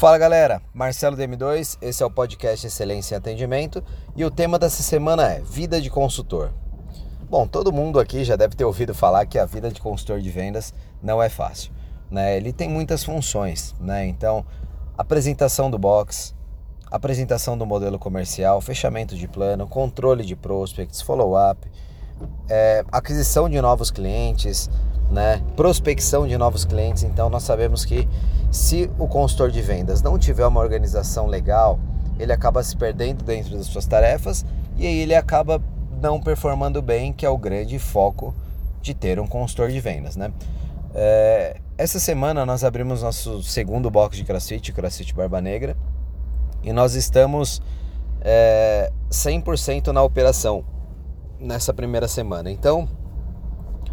Fala galera, Marcelo DM2, esse é o podcast Excelência em Atendimento e o tema dessa semana é Vida de Consultor. Bom, todo mundo aqui já deve ter ouvido falar que a vida de consultor de vendas não é fácil. Né? Ele tem muitas funções, né? então apresentação do box, apresentação do modelo comercial, fechamento de plano, controle de prospects, follow-up, é, aquisição de novos clientes, né? prospecção de novos clientes. Então nós sabemos que se o consultor de vendas não tiver uma organização legal, ele acaba se perdendo dentro das suas tarefas e aí ele acaba não performando bem, que é o grande foco de ter um consultor de vendas, né? É, essa semana nós abrimos nosso segundo box de CrossFit, CrossFit Barba Negra, e nós estamos é, 100% na operação nessa primeira semana. Então,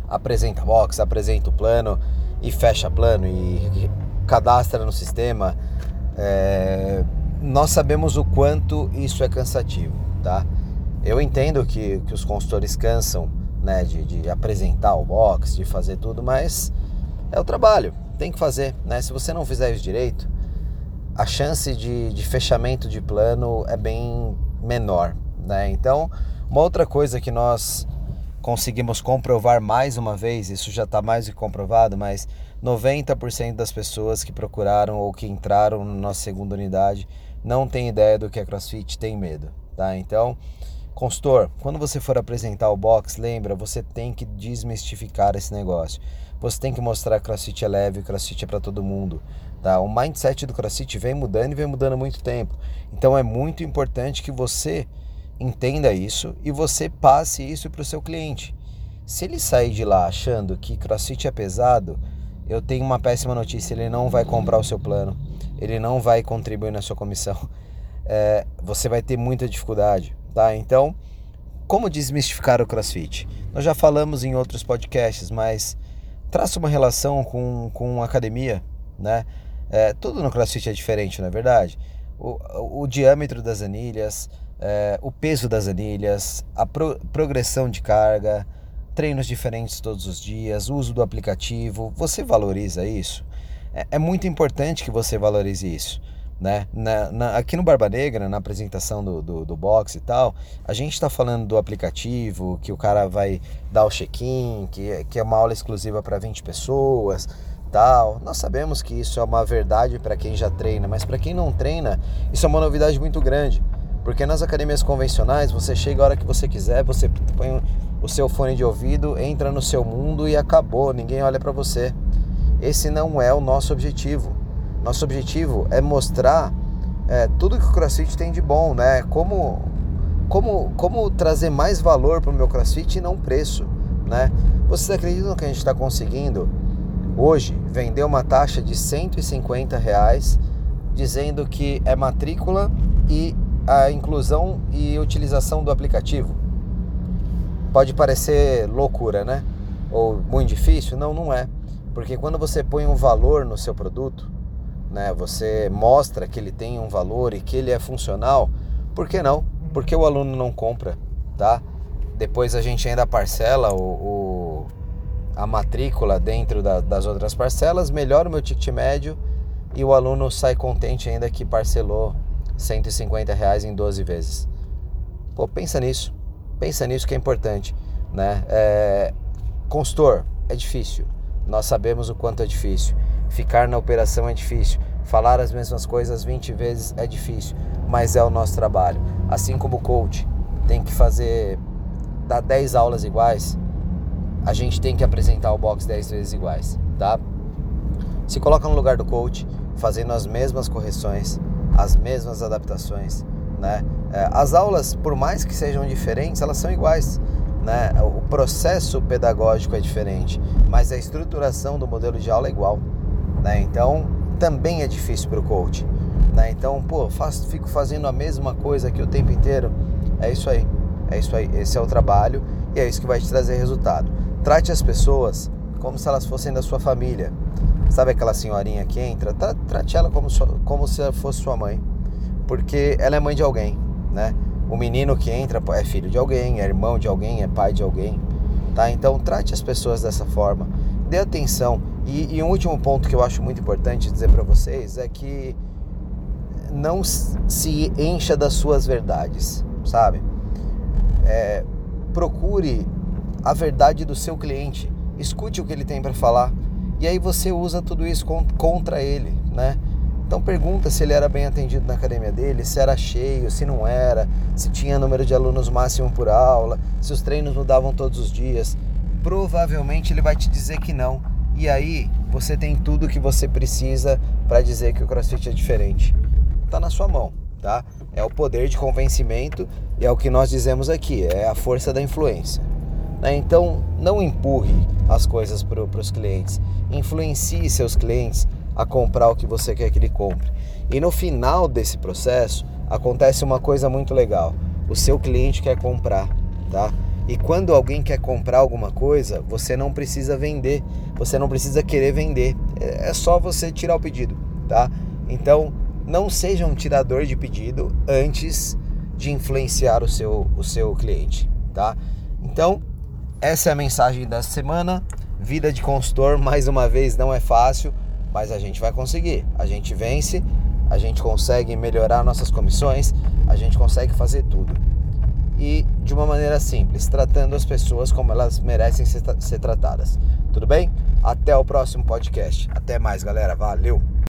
apresenta box, apresenta o plano e fecha plano e cadastra no sistema. É, nós sabemos o quanto isso é cansativo, tá? Eu entendo que, que os consultores cansam né, de, de apresentar o box, de fazer tudo, mas é o trabalho, tem que fazer. Né? Se você não fizer isso direito, a chance de, de fechamento de plano é bem menor. Né? Então, uma outra coisa que nós conseguimos comprovar mais uma vez, isso já está mais do que comprovado, mas 90% das pessoas que procuraram ou que entraram na nossa segunda unidade não tem ideia do que é CrossFit, tem medo, tá? Então, consultor, quando você for apresentar o box, lembra, você tem que desmistificar esse negócio. Você tem que mostrar que CrossFit é leve, CrossFit é para todo mundo. Tá? O mindset do CrossFit vem mudando e vem mudando há muito tempo. Então é muito importante que você entenda isso e você passe isso para o seu cliente. Se ele sair de lá achando que CrossFit é pesado, eu tenho uma péssima notícia: ele não vai comprar o seu plano, ele não vai contribuir na sua comissão. É, você vai ter muita dificuldade, tá? Então, como desmistificar o CrossFit? Nós já falamos em outros podcasts, mas traça uma relação com, com academia, né? É, tudo no CrossFit é diferente, não é verdade? O, o, o diâmetro das anilhas, é, o peso das anilhas, a pro, progressão de carga, treinos diferentes todos os dias, uso do aplicativo. Você valoriza isso? É, é muito importante que você valorize isso. Né? Na, na, aqui no Barba Negra, na apresentação do, do, do box e tal, a gente está falando do aplicativo, que o cara vai dar o check-in, que, que é uma aula exclusiva para 20 pessoas tal. Nós sabemos que isso é uma verdade para quem já treina, mas para quem não treina, isso é uma novidade muito grande. Porque nas academias convencionais, você chega a hora que você quiser, você põe o seu fone de ouvido, entra no seu mundo e acabou, ninguém olha para você. Esse não é o nosso objetivo. Nosso objetivo é mostrar é, tudo que o CrossFit tem de bom, né? Como, como, como trazer mais valor para o meu CrossFit e não preço, né? Vocês acreditam que a gente está conseguindo hoje vender uma taxa de 150 reais dizendo que é matrícula e a inclusão e utilização do aplicativo? Pode parecer loucura, né? Ou muito difícil? Não, não é. Porque quando você põe um valor no seu produto, né, você mostra que ele tem um valor e que ele é funcional, por que não? Porque o aluno não compra, tá? Depois a gente ainda parcela o, o a matrícula dentro da, das outras parcelas, melhora o meu ticket médio e o aluno sai contente ainda que parcelou 150 reais em 12 vezes. Pô, pensa nisso. Pensa nisso que é importante, né? É, consultor, é difícil. Nós sabemos o quanto é difícil. Ficar na operação é difícil. Falar as mesmas coisas 20 vezes é difícil, mas é o nosso trabalho. Assim como o coach tem que fazer dar 10 aulas iguais, a gente tem que apresentar o box 10 vezes iguais, tá? Se coloca no lugar do coach, fazendo as mesmas correções, as mesmas adaptações, né? É, as aulas, por mais que sejam diferentes, elas são iguais. Né? O processo pedagógico é diferente, mas a estruturação do modelo de aula é igual. Né? Então, também é difícil para o coach. Né? Então, pô, faço, fico fazendo a mesma coisa aqui o tempo inteiro. É isso aí. É isso aí. Esse é o trabalho e é isso que vai te trazer resultado. Trate as pessoas como se elas fossem da sua família. Sabe aquela senhorinha que entra? Trate ela como, como se fosse sua mãe. Porque ela é mãe de alguém né? O menino que entra é filho de alguém, é irmão de alguém, é pai de alguém, tá? Então trate as pessoas dessa forma, dê atenção. E, e um último ponto que eu acho muito importante dizer para vocês é que não se encha das suas verdades, sabe? É, procure a verdade do seu cliente, escute o que ele tem para falar e aí você usa tudo isso contra ele, né? Então pergunta se ele era bem atendido na academia dele, se era cheio, se não era, se tinha número de alunos máximo por aula, se os treinos mudavam todos os dias. Provavelmente ele vai te dizer que não. E aí você tem tudo que você precisa para dizer que o CrossFit é diferente. Tá na sua mão, tá? É o poder de convencimento e é o que nós dizemos aqui, é a força da influência. Né? Então não empurre as coisas para os clientes, influencie seus clientes a comprar o que você quer que ele compre. E no final desse processo acontece uma coisa muito legal. O seu cliente quer comprar, tá? E quando alguém quer comprar alguma coisa, você não precisa vender, você não precisa querer vender. É só você tirar o pedido, tá? Então, não seja um tirador de pedido antes de influenciar o seu, o seu cliente, tá? Então, essa é a mensagem da semana. Vida de consultor, mais uma vez, não é fácil mas a gente vai conseguir. A gente vence, a gente consegue melhorar nossas comissões, a gente consegue fazer tudo. E de uma maneira simples, tratando as pessoas como elas merecem ser, ser tratadas. Tudo bem? Até o próximo podcast. Até mais, galera. Valeu!